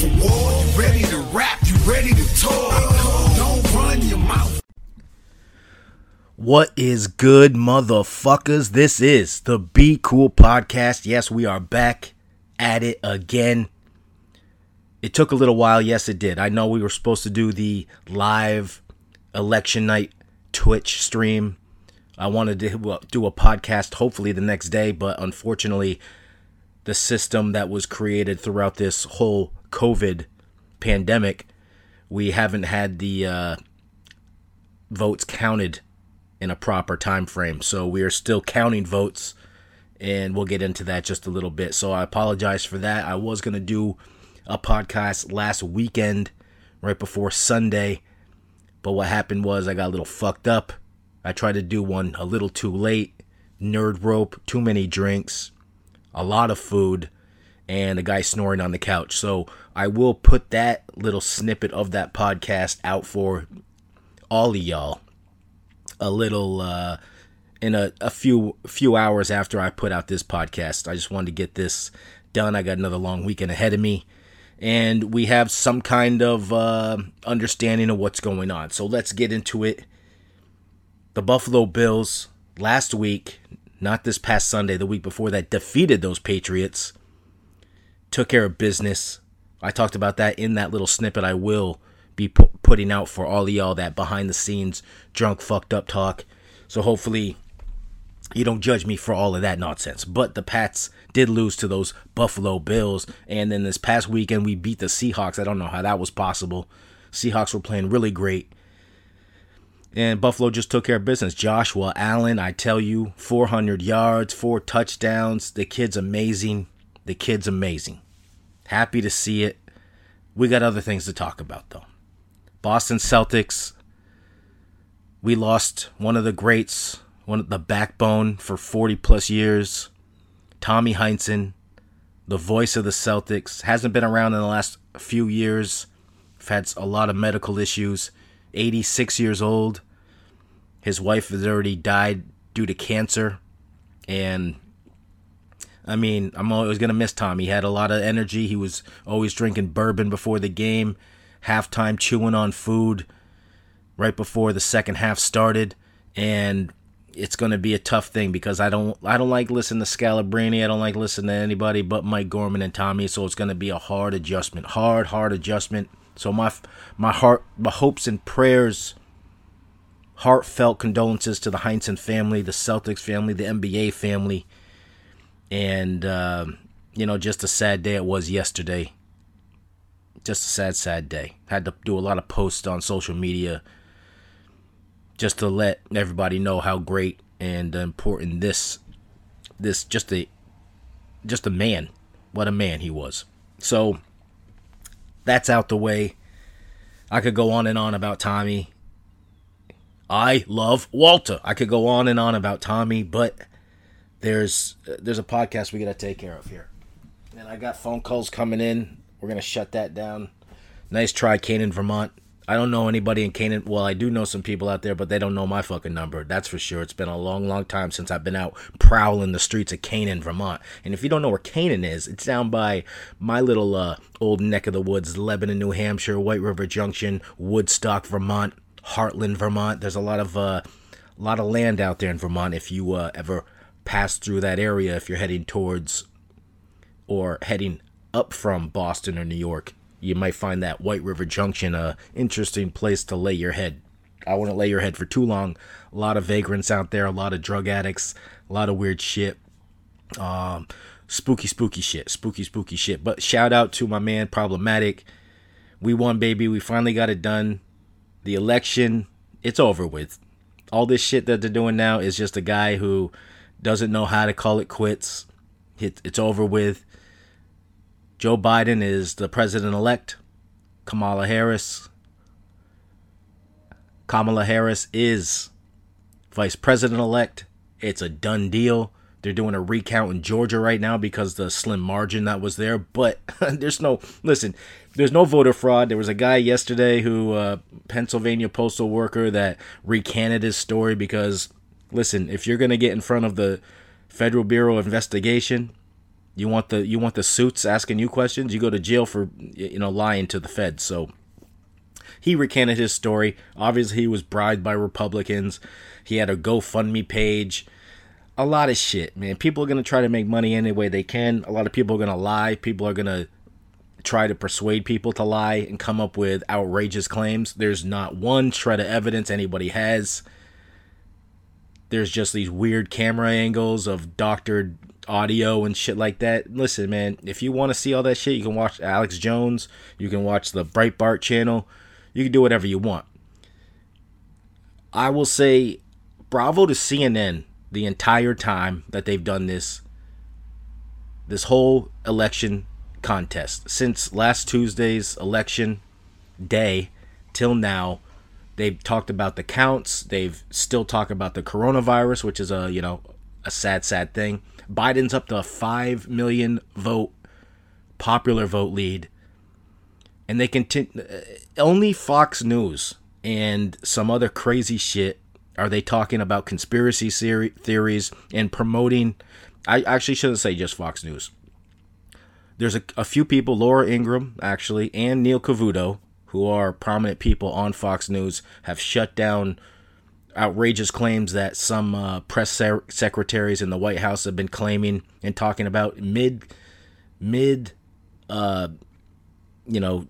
for war. You ready to rap? You ready to talk? Don't run your mouth. What is good, motherfuckers? This is the Be Cool podcast. Yes, we are back at it again. It took a little while. Yes, it did. I know we were supposed to do the live election night Twitch stream. I wanted to do a podcast hopefully the next day, but unfortunately, the system that was created throughout this whole COVID pandemic, we haven't had the uh, votes counted in a proper time frame. So we are still counting votes, and we'll get into that just a little bit. So I apologize for that. I was gonna do a podcast last weekend, right before Sunday, but what happened was I got a little fucked up. I tried to do one a little too late. Nerd rope, too many drinks, a lot of food, and a guy snoring on the couch. So I will put that little snippet of that podcast out for all of y'all. A little uh in a, a few few hours after I put out this podcast. I just wanted to get this done. I got another long weekend ahead of me. And we have some kind of uh, understanding of what's going on. So let's get into it the Buffalo Bills last week, not this past Sunday, the week before that, defeated those Patriots, took care of business. I talked about that in that little snippet I will be pu- putting out for all of y'all that behind the scenes drunk fucked up talk. So hopefully you don't judge me for all of that nonsense. But the Pats did lose to those Buffalo Bills. And then this past weekend, we beat the Seahawks. I don't know how that was possible. Seahawks were playing really great. And Buffalo just took care of business. Joshua Allen, I tell you, 400 yards, four touchdowns. The kid's amazing. The kid's amazing. Happy to see it. We got other things to talk about, though. Boston Celtics. We lost one of the greats, one of the backbone for 40 plus years. Tommy Heinsohn, the voice of the Celtics, hasn't been around in the last few years. Had a lot of medical issues. 86 years old. His wife has already died due to cancer. And I mean, I'm always going to miss Tom. He had a lot of energy. He was always drinking bourbon before the game, halftime chewing on food right before the second half started. And it's going to be a tough thing because I don't I don't like listening to Scalabrini. I don't like listening to anybody but Mike Gorman and Tommy. So it's going to be a hard adjustment, hard, hard adjustment. So my my heart, my hopes and prayers, heartfelt condolences to the Heinsohn family, the Celtics family, the NBA family, and uh, you know just a sad day it was yesterday. Just a sad, sad day. Had to do a lot of posts on social media just to let everybody know how great and important this this just a just a man. What a man he was. So that's out the way. I could go on and on about tommy. I love walter. I could go on and on about tommy but there's there's a podcast we gotta take care of here and i got phone calls coming in we're gonna shut that down nice try canaan vermont I don't know anybody in Canaan. Well, I do know some people out there, but they don't know my fucking number. That's for sure. It's been a long, long time since I've been out prowling the streets of Canaan, Vermont. And if you don't know where Canaan is, it's down by my little uh, old neck of the woods, Lebanon, New Hampshire, White River Junction, Woodstock, Vermont, Hartland, Vermont. There's a lot of uh, a lot of land out there in Vermont. If you uh, ever pass through that area, if you're heading towards or heading up from Boston or New York, you might find that White River Junction a interesting place to lay your head. I wouldn't lay your head for too long. A lot of vagrants out there, a lot of drug addicts, a lot of weird shit. Um, spooky, spooky shit, spooky, spooky shit. But shout out to my man, Problematic. We won, baby. We finally got it done. The election, it's over with. All this shit that they're doing now is just a guy who doesn't know how to call it quits. it's over with. Joe Biden is the president elect. Kamala Harris. Kamala Harris is vice president elect. It's a done deal. They're doing a recount in Georgia right now because the slim margin that was there. But there's no listen. There's no voter fraud. There was a guy yesterday who, uh, Pennsylvania postal worker, that recanted his story because, listen, if you're gonna get in front of the Federal Bureau of Investigation, You want the you want the suits asking you questions. You go to jail for you know lying to the feds. So he recanted his story. Obviously, he was bribed by Republicans. He had a GoFundMe page. A lot of shit, man. People are gonna try to make money any way they can. A lot of people are gonna lie. People are gonna try to persuade people to lie and come up with outrageous claims. There's not one shred of evidence anybody has. There's just these weird camera angles of doctored audio and shit like that. Listen, man, if you want to see all that shit, you can watch Alex Jones. You can watch the Breitbart channel. You can do whatever you want. I will say bravo to CNN the entire time that they've done this this whole election contest since last Tuesday's election day till now they've talked about the counts. They've still talked about the coronavirus which is a you know a sad sad thing. Biden's up to a 5 million vote popular vote lead. And they continue uh, only Fox News and some other crazy shit are they talking about conspiracy theories and promoting I actually shouldn't say just Fox News. There's a, a few people, Laura Ingraham actually, and Neil Cavuto, who are prominent people on Fox News, have shut down outrageous claims that some uh, press secretaries in the White House have been claiming and talking about mid, mid, uh, you know,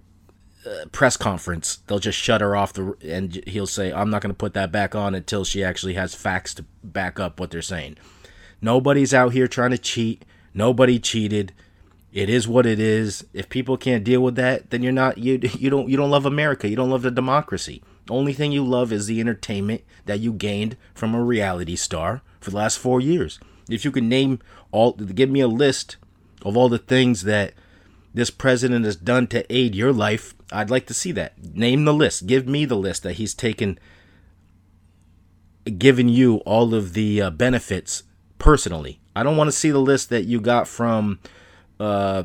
uh, press conference. They'll just shut her off the, and he'll say, "I'm not going to put that back on until she actually has facts to back up what they're saying." Nobody's out here trying to cheat. Nobody cheated it is what it is. If people can't deal with that, then you're not you you don't you don't love America. You don't love the democracy. Only thing you love is the entertainment that you gained from a reality star for the last 4 years. If you could name all give me a list of all the things that this president has done to aid your life, I'd like to see that. Name the list. Give me the list that he's taken given you all of the uh, benefits personally. I don't want to see the list that you got from uh,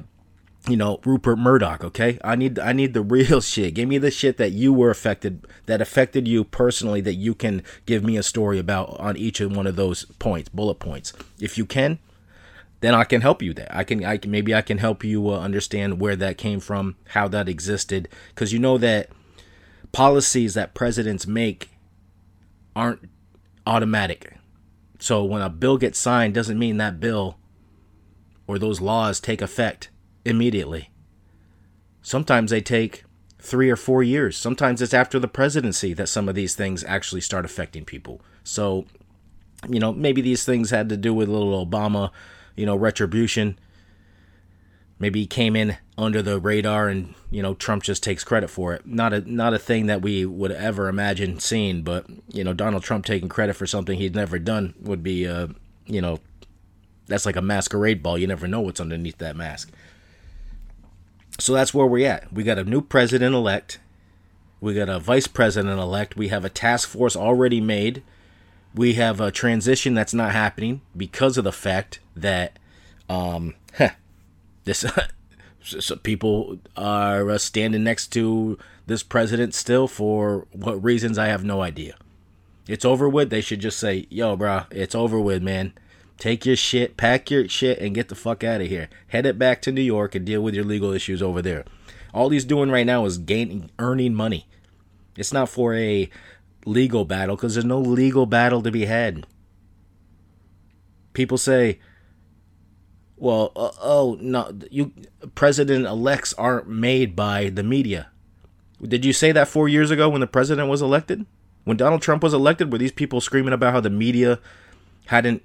you know Rupert Murdoch. Okay, I need I need the real shit. Give me the shit that you were affected, that affected you personally, that you can give me a story about on each of one of those points, bullet points. If you can, then I can help you there. I can I can maybe I can help you uh, understand where that came from, how that existed, because you know that policies that presidents make aren't automatic. So when a bill gets signed, doesn't mean that bill or those laws take effect immediately. Sometimes they take three or four years. Sometimes it's after the presidency that some of these things actually start affecting people. So, you know, maybe these things had to do with little Obama, you know, retribution. Maybe he came in under the radar and, you know, Trump just takes credit for it. Not a not a thing that we would ever imagine seeing, but, you know, Donald Trump taking credit for something he'd never done would be uh, you know, that's like a masquerade ball. You never know what's underneath that mask. So that's where we're at. We got a new president elect. We got a vice president elect. We have a task force already made. We have a transition that's not happening because of the fact that um, this so people are uh, standing next to this president still for what reasons I have no idea. It's over with. They should just say, "Yo, bro, it's over with, man." Take your shit, pack your shit, and get the fuck out of here. Head it back to New York and deal with your legal issues over there. All he's doing right now is gaining, earning money. It's not for a legal battle because there's no legal battle to be had. People say, "Well, uh, oh no, you president elects aren't made by the media." Did you say that four years ago when the president was elected? When Donald Trump was elected, were these people screaming about how the media hadn't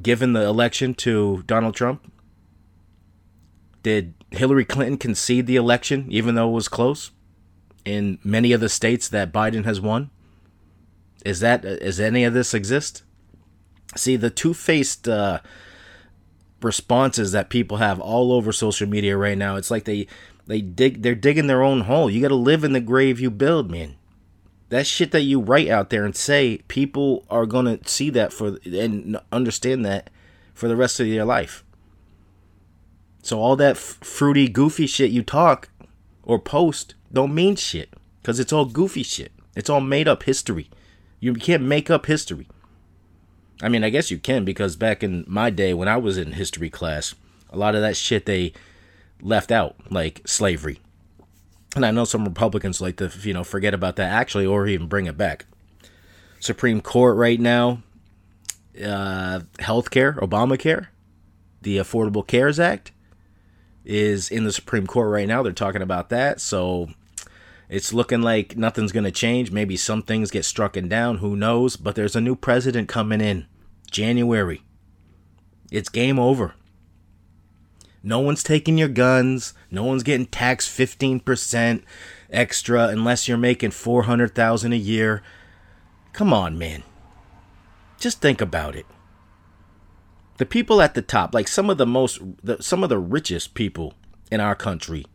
given the election to Donald Trump? Did Hillary Clinton concede the election even though it was close in many of the states that Biden has won? Is that is any of this exist? See the two-faced uh, responses that people have all over social media right now. It's like they they dig they're digging their own hole. You got to live in the grave you build, man that shit that you write out there and say, people are gonna see that for and understand that for the rest of their life. So all that f- fruity, goofy shit you talk or post don't mean shit because it's all goofy shit. It's all made up history. You can't make up history. I mean, I guess you can because back in my day when I was in history class, A lot of that shit they left out, like slavery. And I know some Republicans like to, you know, forget about that actually or even bring it back. Supreme Court right now, uh, healthcare, Obamacare, the Affordable Cares Act is in the Supreme Court right now. They're talking about that. So it's looking like nothing's going to change. Maybe some things get struck and down. Who knows? But there's a new president coming in January. It's game over. No one's taking your guns. No one's getting taxed 15% extra unless you're making 400,000 a year. Come on, man. Just think about it. The people at the top, like some of the most the, some of the richest people in our country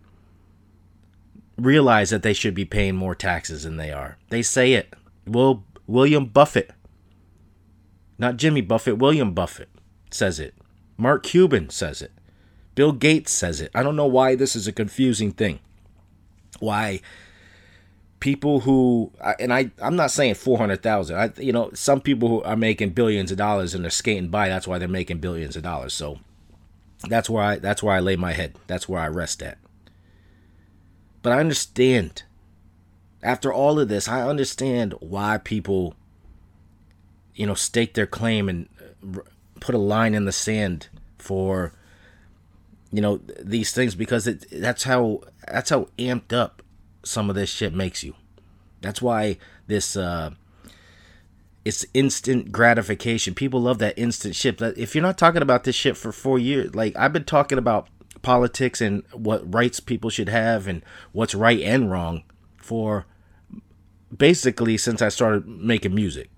realize that they should be paying more taxes than they are. They say it. Will William Buffett, not Jimmy Buffett, William Buffett says it. Mark Cuban says it. Bill Gates says it. I don't know why this is a confusing thing. Why people who and I I'm not saying 400,000. I you know, some people who are making billions of dollars and they're skating by, that's why they're making billions of dollars. So that's where I that's where I lay my head. That's where I rest at. But I understand after all of this, I understand why people you know, stake their claim and uh, put a line in the sand for you know these things because it that's how that's how amped up some of this shit makes you. That's why this uh it's instant gratification. People love that instant shit. If you're not talking about this shit for 4 years, like I've been talking about politics and what rights people should have and what's right and wrong for basically since I started making music.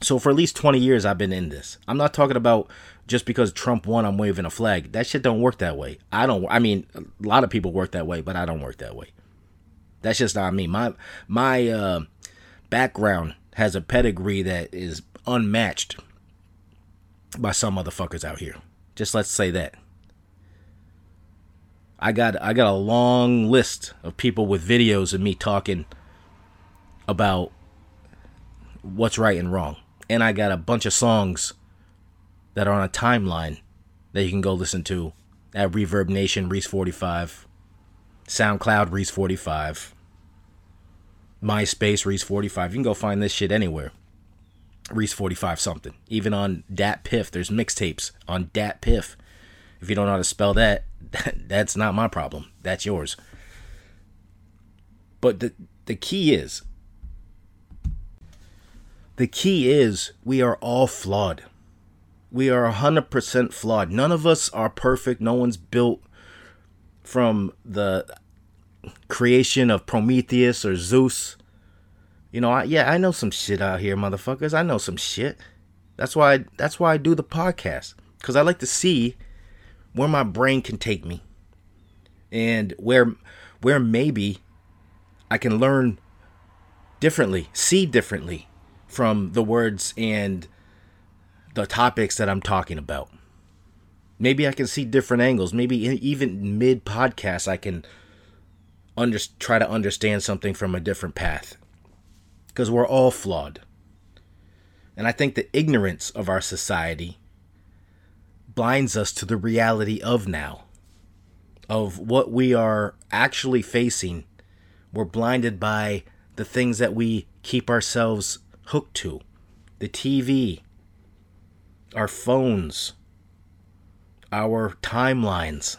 So for at least 20 years I've been in this. I'm not talking about just because Trump won I'm waving a flag. That shit don't work that way. I don't I mean a lot of people work that way, but I don't work that way. That's just not me. My my uh, background has a pedigree that is unmatched by some motherfuckers out here. Just let's say that. I got I got a long list of people with videos of me talking about what's right and wrong and I got a bunch of songs that are on a timeline that you can go listen to at Reverb Nation, Reese 45, SoundCloud, Reese 45, MySpace, Reese 45. You can go find this shit anywhere. Reese 45 something. Even on DatPiff, there's mixtapes on DatPiff. If you don't know how to spell that, that's not my problem. That's yours. But the the key is the key is we are all flawed. We are 100% flawed. None of us are perfect. No one's built from the creation of Prometheus or Zeus. You know, I, yeah, I know some shit out here, motherfuckers. I know some shit. That's why I, that's why I do the podcast cuz I like to see where my brain can take me and where where maybe I can learn differently, see differently from the words and the topics that I'm talking about. Maybe I can see different angles. Maybe even mid podcast, I can under, try to understand something from a different path. Because we're all flawed. And I think the ignorance of our society blinds us to the reality of now, of what we are actually facing. We're blinded by the things that we keep ourselves hooked to the TV, our phones, our timelines.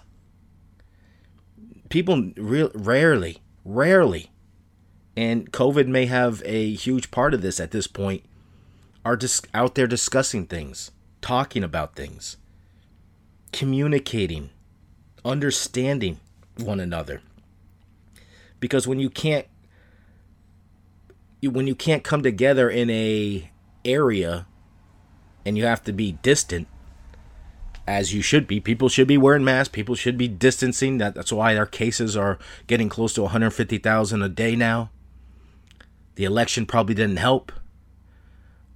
People re- rarely, rarely, and COVID may have a huge part of this at this point, are just out there discussing things, talking about things, communicating, understanding one another. Because when you can't when you can't come together in a area and you have to be distant as you should be. People should be wearing masks. People should be distancing. That, that's why our cases are getting close to 150,000 a day now. The election probably didn't help.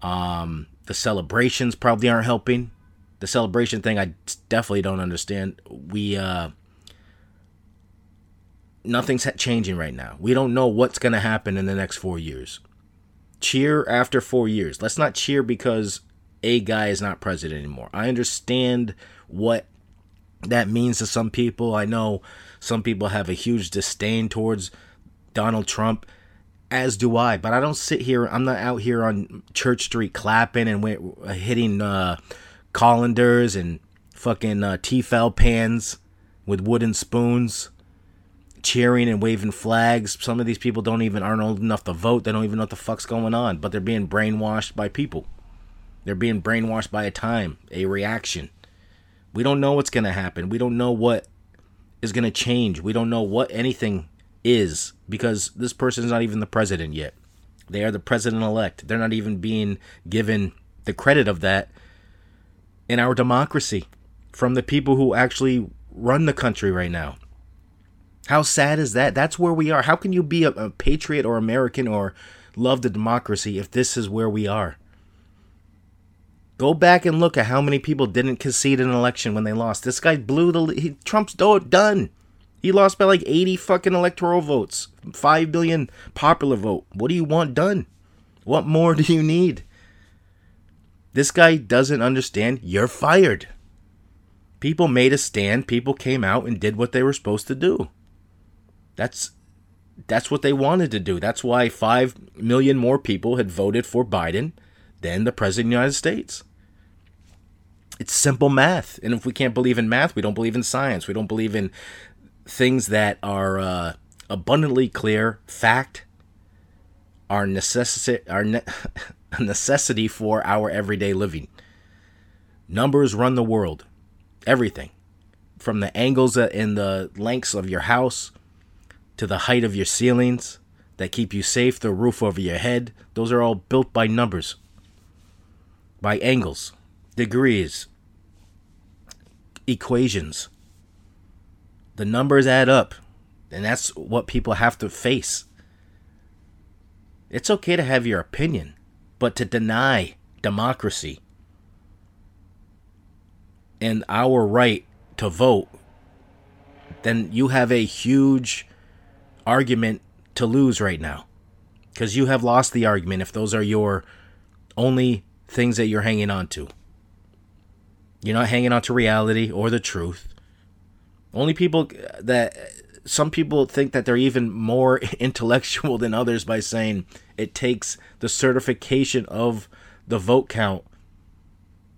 Um, the celebrations probably aren't helping. The celebration thing i definitely don't understand. We uh nothing's changing right now. We don't know what's going to happen in the next four years. Cheer after four years. Let's not cheer because a guy is not president anymore. I understand what that means to some people. I know some people have a huge disdain towards Donald Trump, as do I. But I don't sit here. I'm not out here on Church Street clapping and hitting uh, colanders and fucking uh, Tefal pans with wooden spoons, cheering and waving flags. Some of these people don't even aren't old enough to vote. They don't even know what the fuck's going on. But they're being brainwashed by people. They're being brainwashed by a time, a reaction. We don't know what's going to happen. We don't know what is going to change. We don't know what anything is because this person is not even the president yet. They are the president elect. They're not even being given the credit of that in our democracy from the people who actually run the country right now. How sad is that? That's where we are. How can you be a, a patriot or American or love the democracy if this is where we are? Go back and look at how many people didn't concede an election when they lost. This guy blew the he, Trump's done. He lost by like 80 fucking electoral votes, 5 billion popular vote. What do you want done? What more do you need? This guy doesn't understand. You're fired. People made a stand. People came out and did what they were supposed to do. That's that's what they wanted to do. That's why 5 million more people had voted for Biden than the president of the United States. It's simple math. And if we can't believe in math, we don't believe in science. We don't believe in things that are uh, abundantly clear, fact, are necessity, are ne- necessity for our everyday living. Numbers run the world. Everything. From the angles and the lengths of your house to the height of your ceilings that keep you safe, the roof over your head, those are all built by numbers, by angles, degrees, equations. The numbers add up, and that's what people have to face. It's okay to have your opinion, but to deny democracy and our right to vote, then you have a huge argument to lose right now. Because you have lost the argument if those are your only things that you're hanging on to. You're not hanging on to reality or the truth. Only people that some people think that they're even more intellectual than others by saying it takes the certification of the vote count.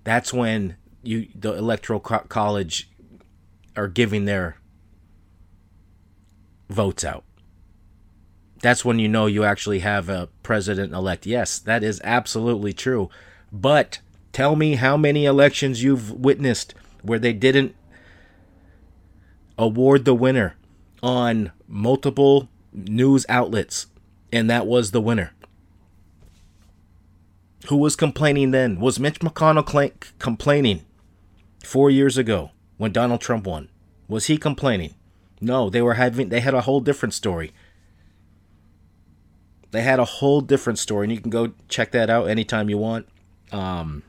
That's when you the electoral co- college are giving their votes out. That's when you know you actually have a president elect. Yes, that is absolutely true. But Tell me how many elections you've witnessed where they didn't award the winner on multiple news outlets, and that was the winner. Who was complaining then? Was Mitch McConnell cl- complaining four years ago when Donald Trump won? Was he complaining? No, they were having they had a whole different story. They had a whole different story, and you can go check that out anytime you want. Um,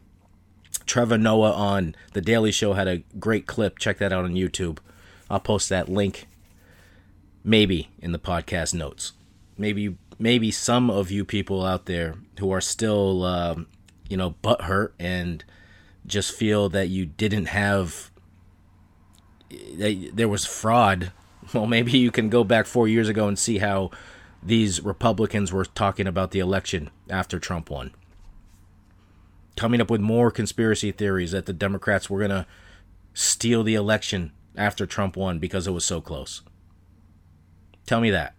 Trevor Noah on The Daily Show had a great clip. Check that out on YouTube. I'll post that link maybe in the podcast notes. Maybe maybe some of you people out there who are still um, you know butthurt and just feel that you didn't have that there was fraud. Well, maybe you can go back four years ago and see how these Republicans were talking about the election after Trump won coming up with more conspiracy theories that the Democrats were going to steal the election after Trump won because it was so close. Tell me that.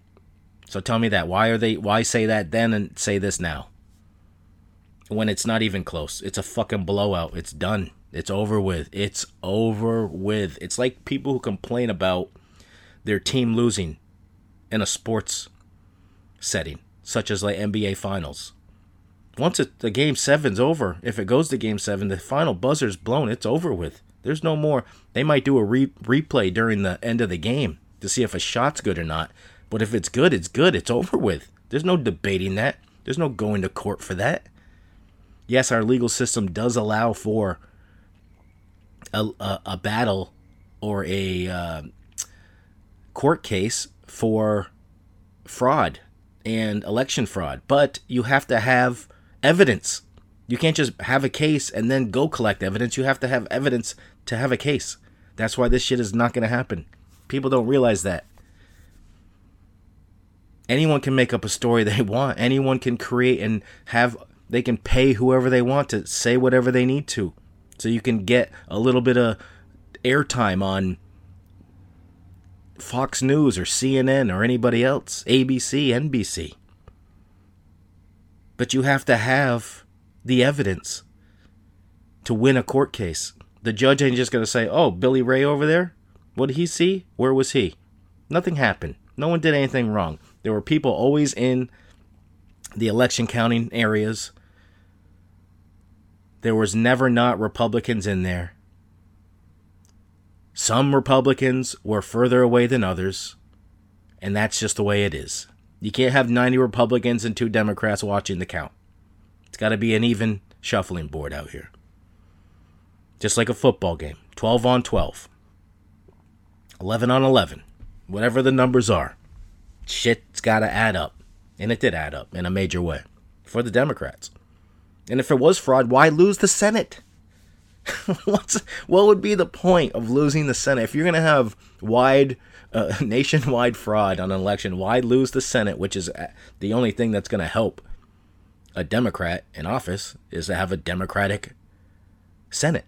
So tell me that. Why are they why say that then and say this now? When it's not even close. It's a fucking blowout. It's done. It's over with. It's over with. It's like people who complain about their team losing in a sports setting, such as like NBA finals once it, the game seven's over, if it goes to game seven, the final buzzer's blown. It's over with. There's no more. They might do a re- replay during the end of the game to see if a shot's good or not. But if it's good, it's good. It's over with. There's no debating that. There's no going to court for that. Yes, our legal system does allow for a, a, a battle or a uh, court case for fraud and election fraud, but you have to have evidence. You can't just have a case and then go collect evidence. You have to have evidence to have a case. That's why this shit is not going to happen. People don't realize that. Anyone can make up a story they want. Anyone can create and have they can pay whoever they want to say whatever they need to. So you can get a little bit of airtime on Fox News or CNN or anybody else, ABC, NBC. But you have to have the evidence to win a court case. The judge ain't just going to say, oh, Billy Ray over there? What did he see? Where was he? Nothing happened. No one did anything wrong. There were people always in the election counting areas. There was never not Republicans in there. Some Republicans were further away than others, and that's just the way it is. You can't have 90 Republicans and two Democrats watching the count. It's got to be an even shuffling board out here. Just like a football game 12 on 12, 11 on 11, whatever the numbers are. Shit's got to add up. And it did add up in a major way for the Democrats. And if it was fraud, why lose the Senate? What's what would be the point of losing the Senate if you're going to have wide uh, nationwide fraud on an election? Why lose the Senate, which is uh, the only thing that's going to help a Democrat in office is to have a Democratic Senate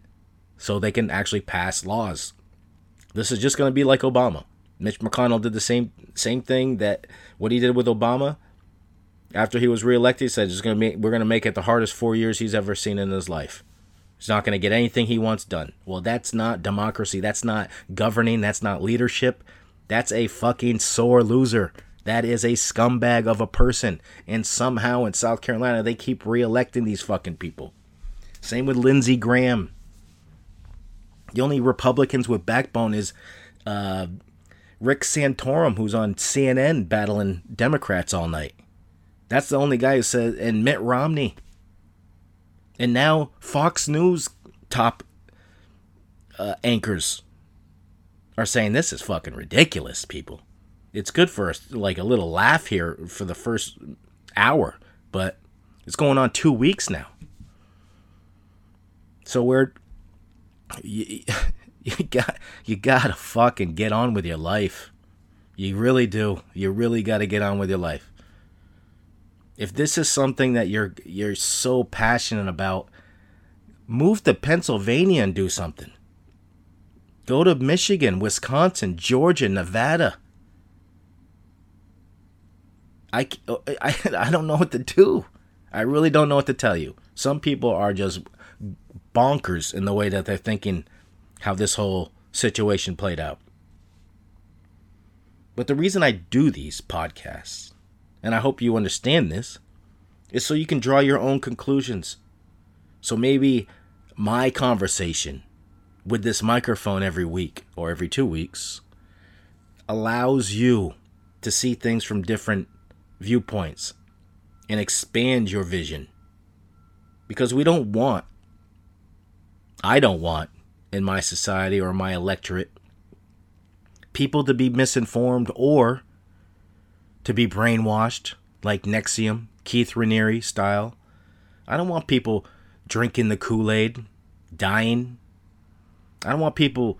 so they can actually pass laws. This is just going to be like Obama. Mitch McConnell did the same same thing that what he did with Obama after he was reelected. He said, "It's going to make we're going to make it the hardest four years he's ever seen in his life." He's not going to get anything he wants done. Well, that's not democracy. That's not governing. That's not leadership. That's a fucking sore loser. That is a scumbag of a person. And somehow in South Carolina, they keep reelecting these fucking people. Same with Lindsey Graham. The only Republicans with backbone is uh, Rick Santorum, who's on CNN battling Democrats all night. That's the only guy who said, and Mitt Romney. And now Fox News top uh, anchors are saying this is fucking ridiculous, people. It's good for us, like a little laugh here for the first hour, but it's going on two weeks now. So we're you, you got you gotta fucking get on with your life. You really do. You really got to get on with your life if this is something that you're you're so passionate about, move to Pennsylvania and do something. Go to Michigan, Wisconsin, Georgia, Nevada. I, uh, I, I don't know what to do. I really don't know what to tell you. Some people are just bonkers in the way that they're thinking how this whole situation played out. But the reason I do these podcasts and I hope you understand this, is so you can draw your own conclusions. So maybe my conversation with this microphone every week or every two weeks allows you to see things from different viewpoints and expand your vision. Because we don't want, I don't want in my society or my electorate, people to be misinformed or to be brainwashed like NXIVM, Keith Raniere style. I don't want people drinking the Kool Aid, dying. I don't want people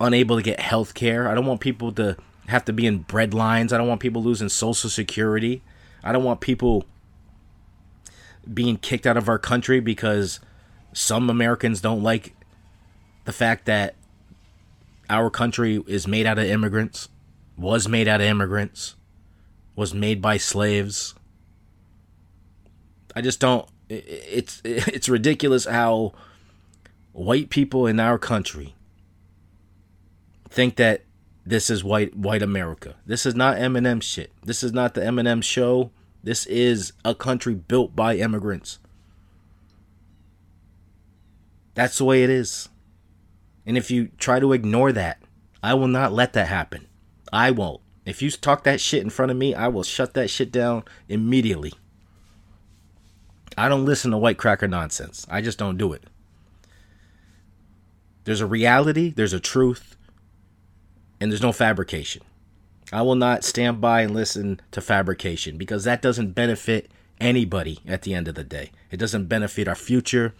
unable to get health care. I don't want people to have to be in bread lines. I don't want people losing Social Security. I don't want people being kicked out of our country because some Americans don't like the fact that our country is made out of immigrants was made out of immigrants, was made by slaves. I just don't. It's it's ridiculous how white people in our country think that this is white white America. This is not Eminem shit. This is not the Eminem show. This is a country built by immigrants. That's the way it is. And if you try to ignore that, I will not let that happen. I won't. If you talk that shit in front of me, I will shut that shit down immediately. I don't listen to white cracker nonsense. I just don't do it. There's a reality, there's a truth, and there's no fabrication. I will not stand by and listen to fabrication because that doesn't benefit anybody at the end of the day. It doesn't benefit our future.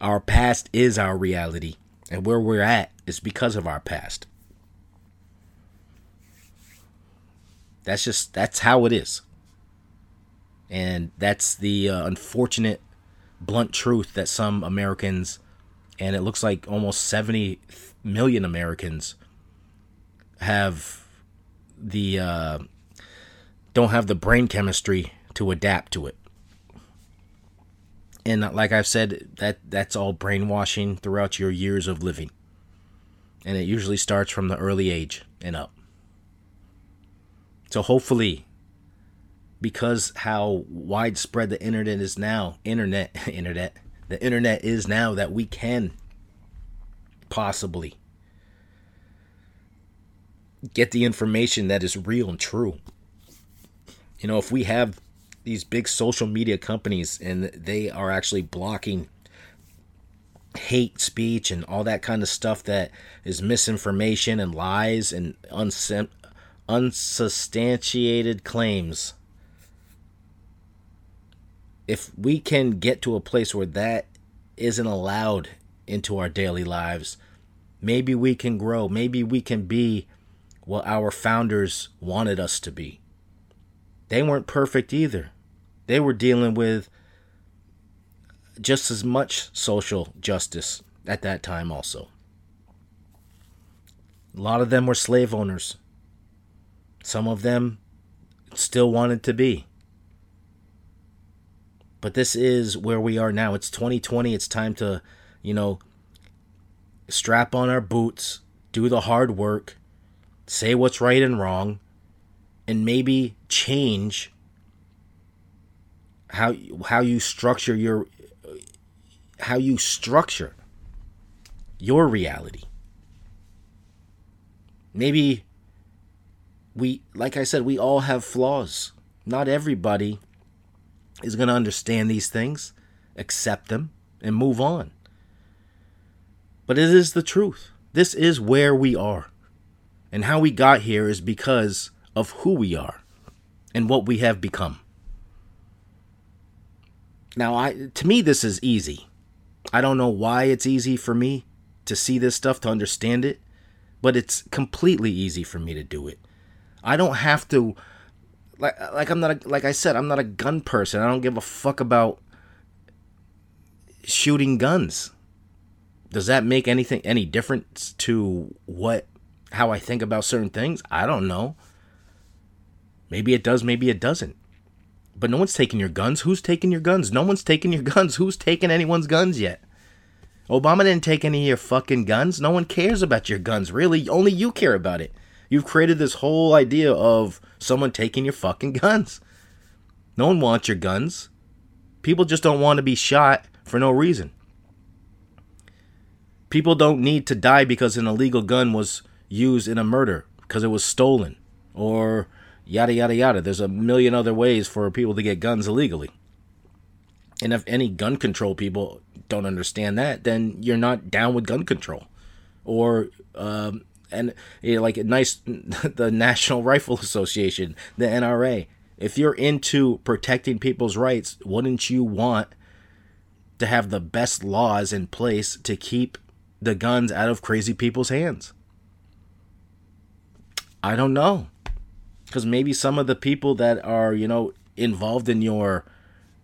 Our past is our reality. And where we're at is because of our past. That's just that's how it is. And that's the uh, unfortunate blunt truth that some Americans and it looks like almost 70 million Americans have the uh, don't have the brain chemistry to adapt to it. And like I've said, that that's all brainwashing throughout your years of living. And it usually starts from the early age and up. So hopefully because how widespread the internet is now, internet internet, the internet is now that we can possibly get the information that is real and true. You know, if we have these big social media companies and they are actually blocking hate speech and all that kind of stuff that is misinformation and lies and unsubstantiated claims. If we can get to a place where that isn't allowed into our daily lives, maybe we can grow. Maybe we can be what our founders wanted us to be. They weren't perfect either. They were dealing with just as much social justice at that time, also. A lot of them were slave owners. Some of them still wanted to be. But this is where we are now. It's 2020. It's time to, you know, strap on our boots, do the hard work, say what's right and wrong, and maybe change how how you structure your how you structure your reality. Maybe we like I said we all have flaws. Not everybody is going to understand these things, accept them and move on. But it is the truth. This is where we are. And how we got here is because of who we are and what we have become. Now, I to me this is easy. I don't know why it's easy for me to see this stuff to understand it, but it's completely easy for me to do it. I don't have to like like I'm not a, like I said, I'm not a gun person. I don't give a fuck about shooting guns does that make anything any difference to what how I think about certain things? I don't know. Maybe it does, maybe it doesn't. But no one's taking your guns. Who's taking your guns? No one's taking your guns. Who's taking anyone's guns yet? Obama didn't take any of your fucking guns. No one cares about your guns, really. Only you care about it. You've created this whole idea of someone taking your fucking guns. No one wants your guns. People just don't want to be shot for no reason. People don't need to die because an illegal gun was used in a murder because it was stolen or yada yada yada. There's a million other ways for people to get guns illegally. And if any gun control people don't understand that, then you're not down with gun control. Or um, and you know, like nice the National Rifle Association, the NRA. If you're into protecting people's rights, wouldn't you want to have the best laws in place to keep the guns out of crazy people's hands? I don't know. Because maybe some of the people that are, you know, involved in your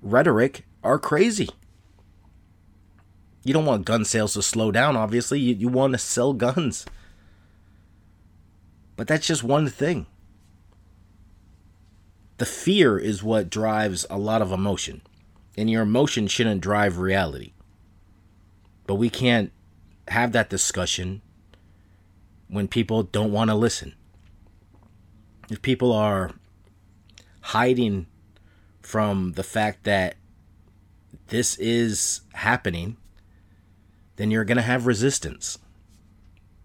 rhetoric are crazy. You don't want gun sales to slow down, obviously. You, you want to sell guns. But that's just one thing. The fear is what drives a lot of emotion. And your emotion shouldn't drive reality. But we can't have that discussion when people don't want to listen. If people are hiding from the fact that this is happening, then you're going to have resistance.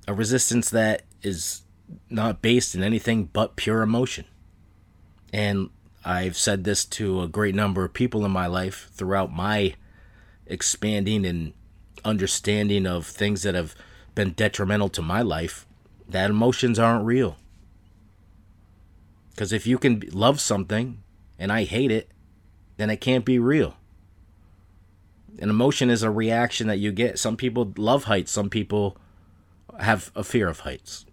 A resistance that is not based in anything but pure emotion. And I've said this to a great number of people in my life throughout my expanding and understanding of things that have been detrimental to my life that emotions aren't real. Because if you can love something and I hate it, then it can't be real. An emotion is a reaction that you get. Some people love heights, some people have a fear of heights.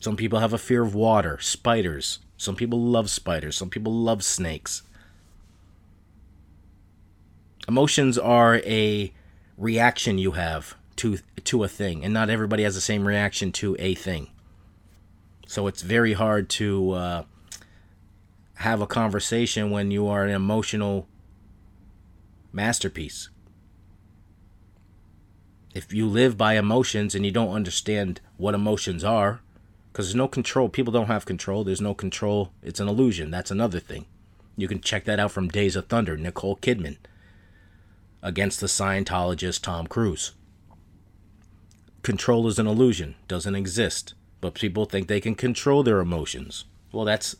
Some people have a fear of water, spiders. Some people love spiders, some people love snakes. Emotions are a reaction you have to to a thing, and not everybody has the same reaction to a thing. So it's very hard to uh, have a conversation when you are an emotional masterpiece. If you live by emotions and you don't understand what emotions are, because there's no control, people don't have control. There's no control. It's an illusion. That's another thing. You can check that out from Days of Thunder, Nicole Kidman against the Scientologist Tom Cruise. Control is an illusion, doesn't exist, but people think they can control their emotions. Well, that's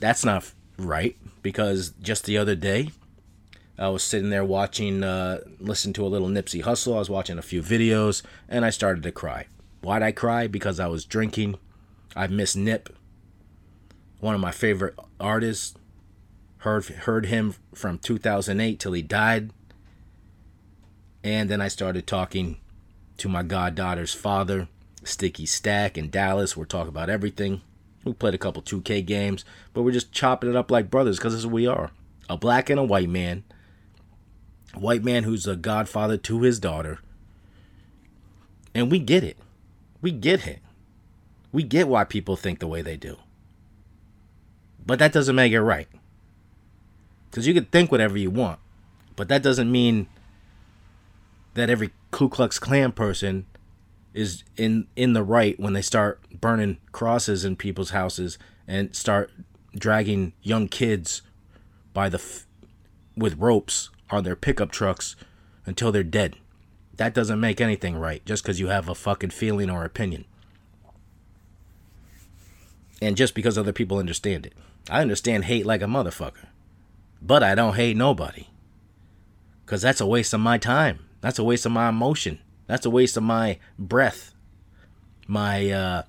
that's not right because just the other day I was sitting there watching, uh, listen to a little Nipsey Hussle. I was watching a few videos and I started to cry. Why'd I cry? Because I was drinking. I miss Nip, one of my favorite artists. Heard heard him from 2008 till he died. And then I started talking to my goddaughter's father, Sticky Stack in Dallas. We're talking about everything. We played a couple 2K games, but we're just chopping it up like brothers because is who we are. A black and a white man. White man who's a godfather to his daughter. And we get it. We get it. We get why people think the way they do. But that doesn't make it right. Because you can think whatever you want, but that doesn't mean that every Ku Klux Klan person is in in the right when they start burning crosses in people's houses and start dragging young kids by the f- with ropes on their pickup trucks until they're dead. That doesn't make anything right just because you have a fucking feeling or opinion. And just because other people understand it. I understand hate like a motherfucker. But I don't hate nobody. Because that's a waste of my time. That's a waste of my emotion. That's a waste of my breath. My uh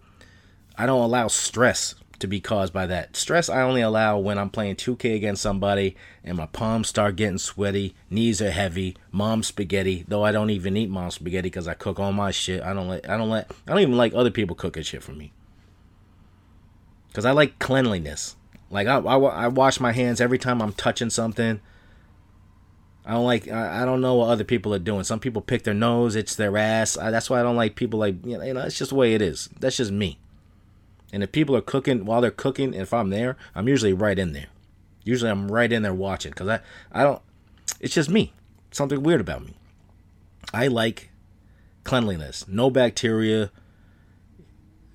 I don't allow stress to be caused by that. Stress I only allow when I'm playing 2K against somebody and my palms start getting sweaty, knees are heavy, mom spaghetti. Though I don't even eat mom spaghetti because I cook all my shit. I don't let I don't let I don't even like other people cooking shit for me. Cause I like cleanliness. Like I, I, I wash my hands every time I'm touching something. I don't like. I, don't know what other people are doing. Some people pick their nose, it's their ass. I, that's why I don't like people like. You know, it's just the way it is. That's just me. And if people are cooking while they're cooking, if I'm there, I'm usually right in there. Usually I'm right in there watching because I I don't. It's just me. Something weird about me. I like cleanliness. No bacteria.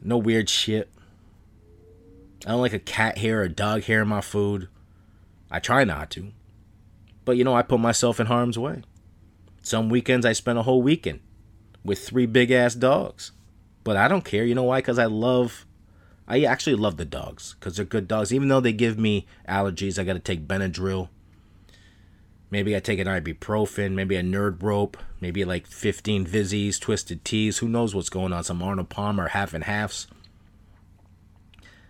No weird shit. I don't like a cat hair or dog hair in my food. I try not to. But you know, I put myself in harm's way. Some weekends I spend a whole weekend with three big ass dogs. But I don't care. You know why? Because I love, I actually love the dogs because they're good dogs. Even though they give me allergies, I got to take Benadryl. Maybe I take an ibuprofen, maybe a nerd rope, maybe like 15 Vizzies, Twisted Teas. Who knows what's going on? Some Arnold Palmer half and halves.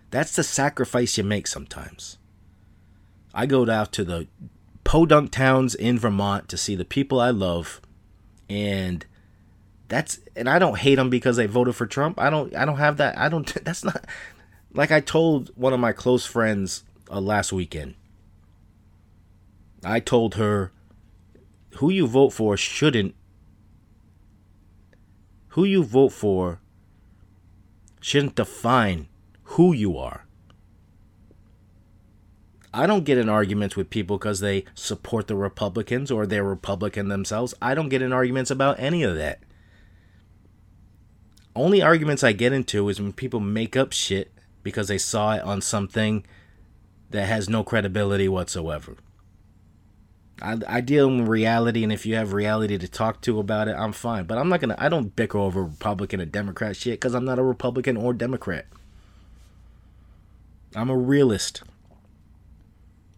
That's the sacrifice you make sometimes. I go out to the podunk towns in Vermont to see the people I love, and that's and I don't hate them because they voted for Trump. I don't I don't have that. I don't. That's not like I told one of my close friends uh, last weekend. I told her, who you vote for shouldn't. Who you vote for shouldn't define who you are. I don't get in arguments with people because they support the Republicans or they're Republican themselves. I don't get in arguments about any of that. Only arguments I get into is when people make up shit because they saw it on something that has no credibility whatsoever. I, I deal in reality, and if you have reality to talk to about it, I'm fine. But I'm not gonna. I don't bicker over Republican or Democrat shit because I'm not a Republican or Democrat. I'm a realist.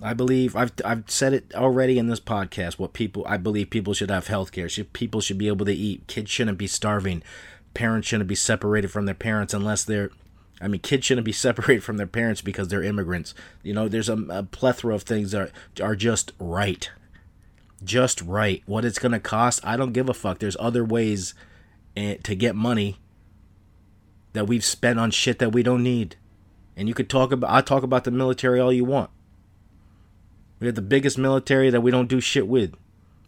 I believe I've I've said it already in this podcast. What people I believe people should have health care. People should be able to eat. Kids shouldn't be starving. Parents shouldn't be separated from their parents unless they're. I mean, kids shouldn't be separated from their parents because they're immigrants. You know, there's a, a plethora of things that are, are just right. just right. What it's going to cost, I don't give a fuck. There's other ways eh, to get money that we've spent on shit that we don't need. And you could talk about I talk about the military all you want. We have the biggest military that we don't do shit with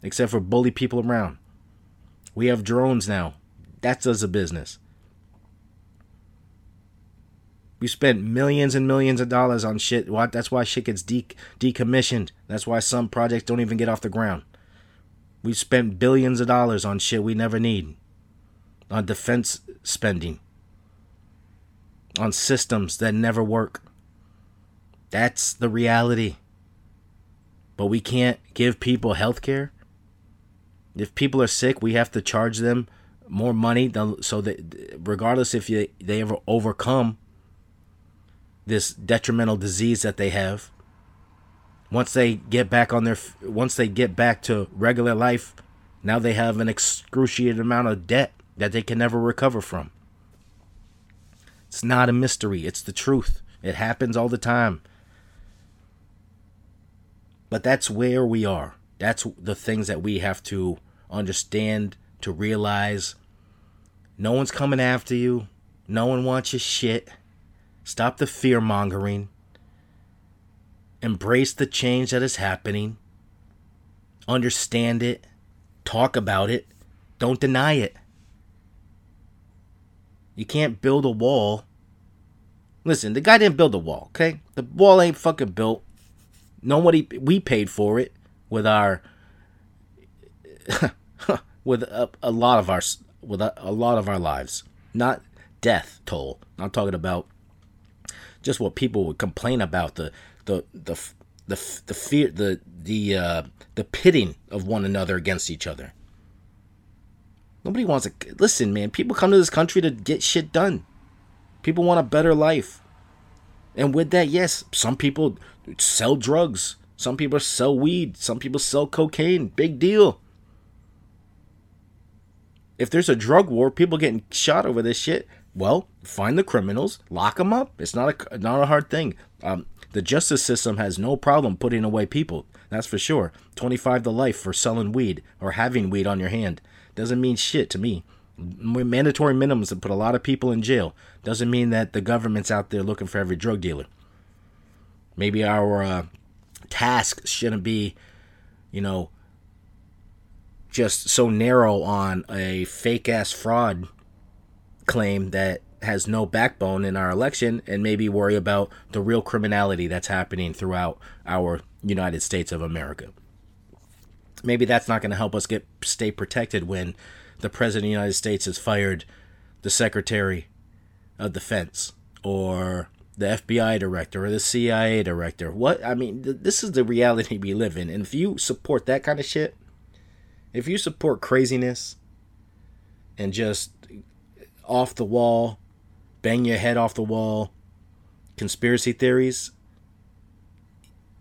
except for bully people around. We have drones now. That does a business. We spent millions and millions of dollars on shit. That's why shit gets de- decommissioned. That's why some projects don't even get off the ground. We spent billions of dollars on shit we never need. On defense spending. On systems that never work. That's the reality. But we can't give people health care. If people are sick, we have to charge them more money so that regardless if you, they ever overcome this detrimental disease that they have once they get back on their once they get back to regular life now they have an excruciating amount of debt that they can never recover from. It's not a mystery. It's the truth. It happens all the time. But that's where we are. That's the things that we have to understand to realize no one's coming after you no one wants your shit Stop the fear mongering. Embrace the change that is happening. Understand it. Talk about it. Don't deny it. You can't build a wall. Listen, the guy didn't build the wall, okay? The wall ain't fucking built. Nobody we paid for it with our with a, a, lot of our with a, a lot of our lives. Not death toll. I'm talking about just what people would complain about the the the the, the fear the the uh, the pitting of one another against each other. Nobody wants to listen, man. People come to this country to get shit done. People want a better life. And with that, yes, some people sell drugs. Some people sell weed. Some people sell cocaine. Big deal. If there's a drug war, people getting shot over this shit, well, find the criminals, lock them up. It's not a not a hard thing. Um, the justice system has no problem putting away people. That's for sure. 25 to life for selling weed or having weed on your hand doesn't mean shit to me. Mandatory minimums that put a lot of people in jail doesn't mean that the government's out there looking for every drug dealer. Maybe our uh, task shouldn't be, you know, just so narrow on a fake ass fraud claim that has no backbone in our election and maybe worry about the real criminality that's happening throughout our United States of America. Maybe that's not going to help us get stay protected when the president of the United States has fired the secretary of defense or the FBI director or the CIA director. What I mean, th- this is the reality we live in. And if you support that kind of shit, if you support craziness and just off the wall, bang your head off the wall, conspiracy theories,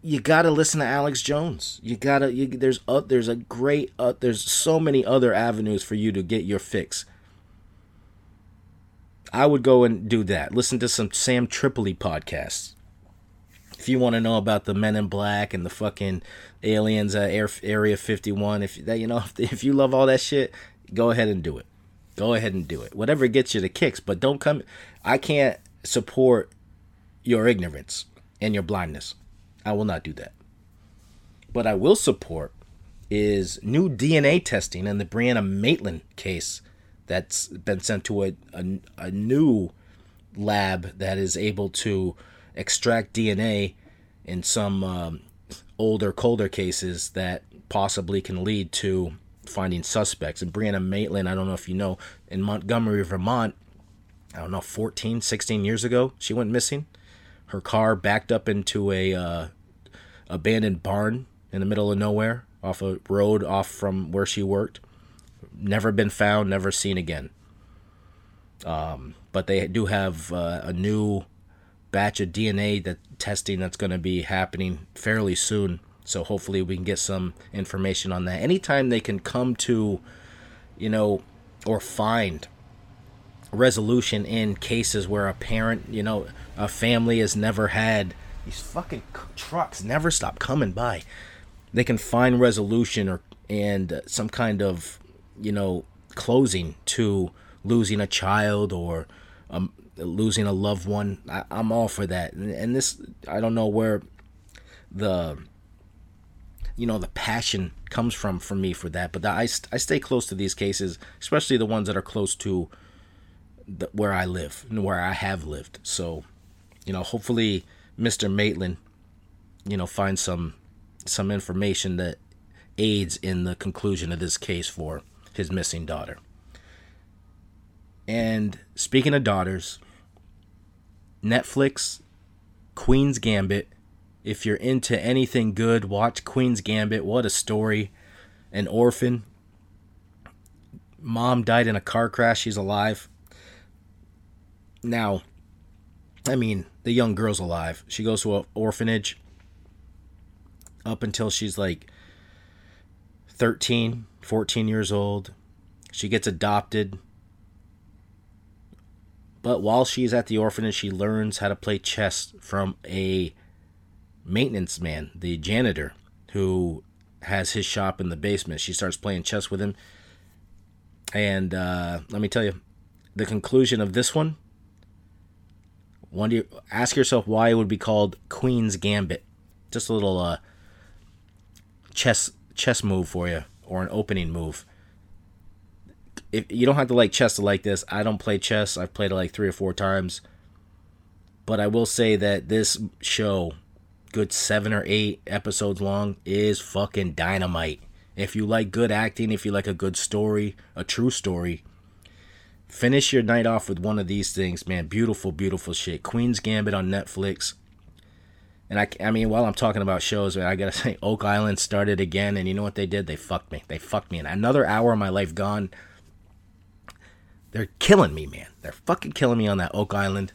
you gotta listen to Alex Jones. You gotta. You, there's uh, there's a great. Uh, there's so many other avenues for you to get your fix. I would go and do that. Listen to some Sam Tripoli podcasts. If you want to know about the Men in Black and the fucking aliens at Air, Area 51, if that you know if, if you love all that shit, go ahead and do it. Go ahead and do it. Whatever gets you the kicks, but don't come. I can't support your ignorance and your blindness. I will not do that. But I will support is new DNA testing in the Brianna Maitland case that's been sent to a, a, a new lab that is able to extract DNA in some um, older, colder cases that possibly can lead to finding suspects. And Brianna Maitland, I don't know if you know, in Montgomery, Vermont, I don't know, 14, 16 years ago, she went missing. Her car backed up into a uh, abandoned barn in the middle of nowhere, off a road off from where she worked. Never been found, never seen again. Um, but they do have uh, a new batch of DNA that testing that's going to be happening fairly soon so hopefully we can get some information on that. Anytime they can come to, you know, or find resolution in cases where a parent, you know, a family has never had these fucking trucks never stop coming by. they can find resolution or and some kind of you know closing to losing a child or um, losing a loved one. I, am all for that. And, and this, I don't know where the you know the passion comes from for me for that but I, I stay close to these cases especially the ones that are close to the, where i live and where i have lived so you know hopefully mr maitland you know finds some some information that aids in the conclusion of this case for his missing daughter and speaking of daughters netflix queen's gambit if you're into anything good, watch Queen's Gambit. What a story. An orphan. Mom died in a car crash. She's alive. Now, I mean, the young girl's alive. She goes to an orphanage up until she's like 13, 14 years old. She gets adopted. But while she's at the orphanage, she learns how to play chess from a maintenance man, the janitor, who has his shop in the basement. She starts playing chess with him. And uh, let me tell you, the conclusion of this one. Wonder, ask yourself why it would be called Queen's Gambit. Just a little uh, chess chess move for you, or an opening move. If you don't have to like chess to like this, I don't play chess. I've played it like three or four times. But I will say that this show good seven or eight episodes long is fucking dynamite. If you like good acting, if you like a good story, a true story, finish your night off with one of these things, man. Beautiful, beautiful shit. Queen's Gambit on Netflix. And I, I mean, while I'm talking about shows, I gotta say, Oak Island started again, and you know what they did? They fucked me. They fucked me. And another hour of my life gone. They're killing me, man. They're fucking killing me on that Oak Island.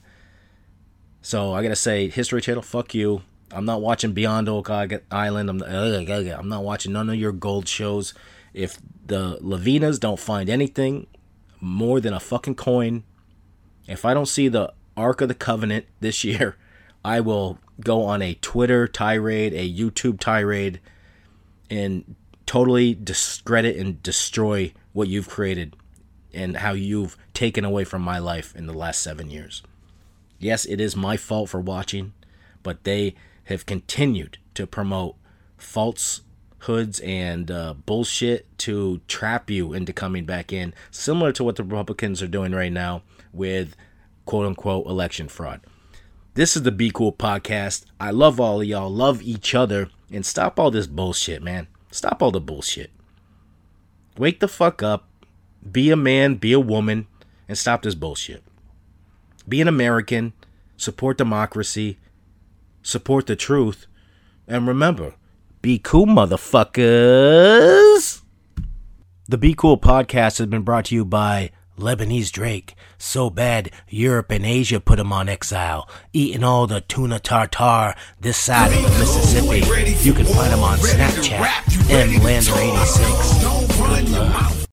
So I gotta say, History Channel, fuck you. I'm not watching Beyond Oak Island. I'm, I'm not watching none of your gold shows. If the Laginas don't find anything more than a fucking coin, if I don't see the Ark of the Covenant this year, I will go on a Twitter tirade, a YouTube tirade, and totally discredit and destroy what you've created and how you've taken away from my life in the last seven years. Yes, it is my fault for watching, but they have continued to promote falsehoods and uh, bullshit to trap you into coming back in, similar to what the Republicans are doing right now with quote unquote election fraud. This is the Be Cool podcast. I love all of y'all, love each other, and stop all this bullshit, man. Stop all the bullshit. Wake the fuck up, be a man, be a woman, and stop this bullshit. Be an American, support democracy, support the truth, and remember, be cool, motherfuckers. The Be Cool podcast has been brought to you by Lebanese Drake. So bad, Europe and Asia put him on exile. Eating all the tuna tartar this side of the Mississippi. You can find him on Snapchat, mlander86. Good luck.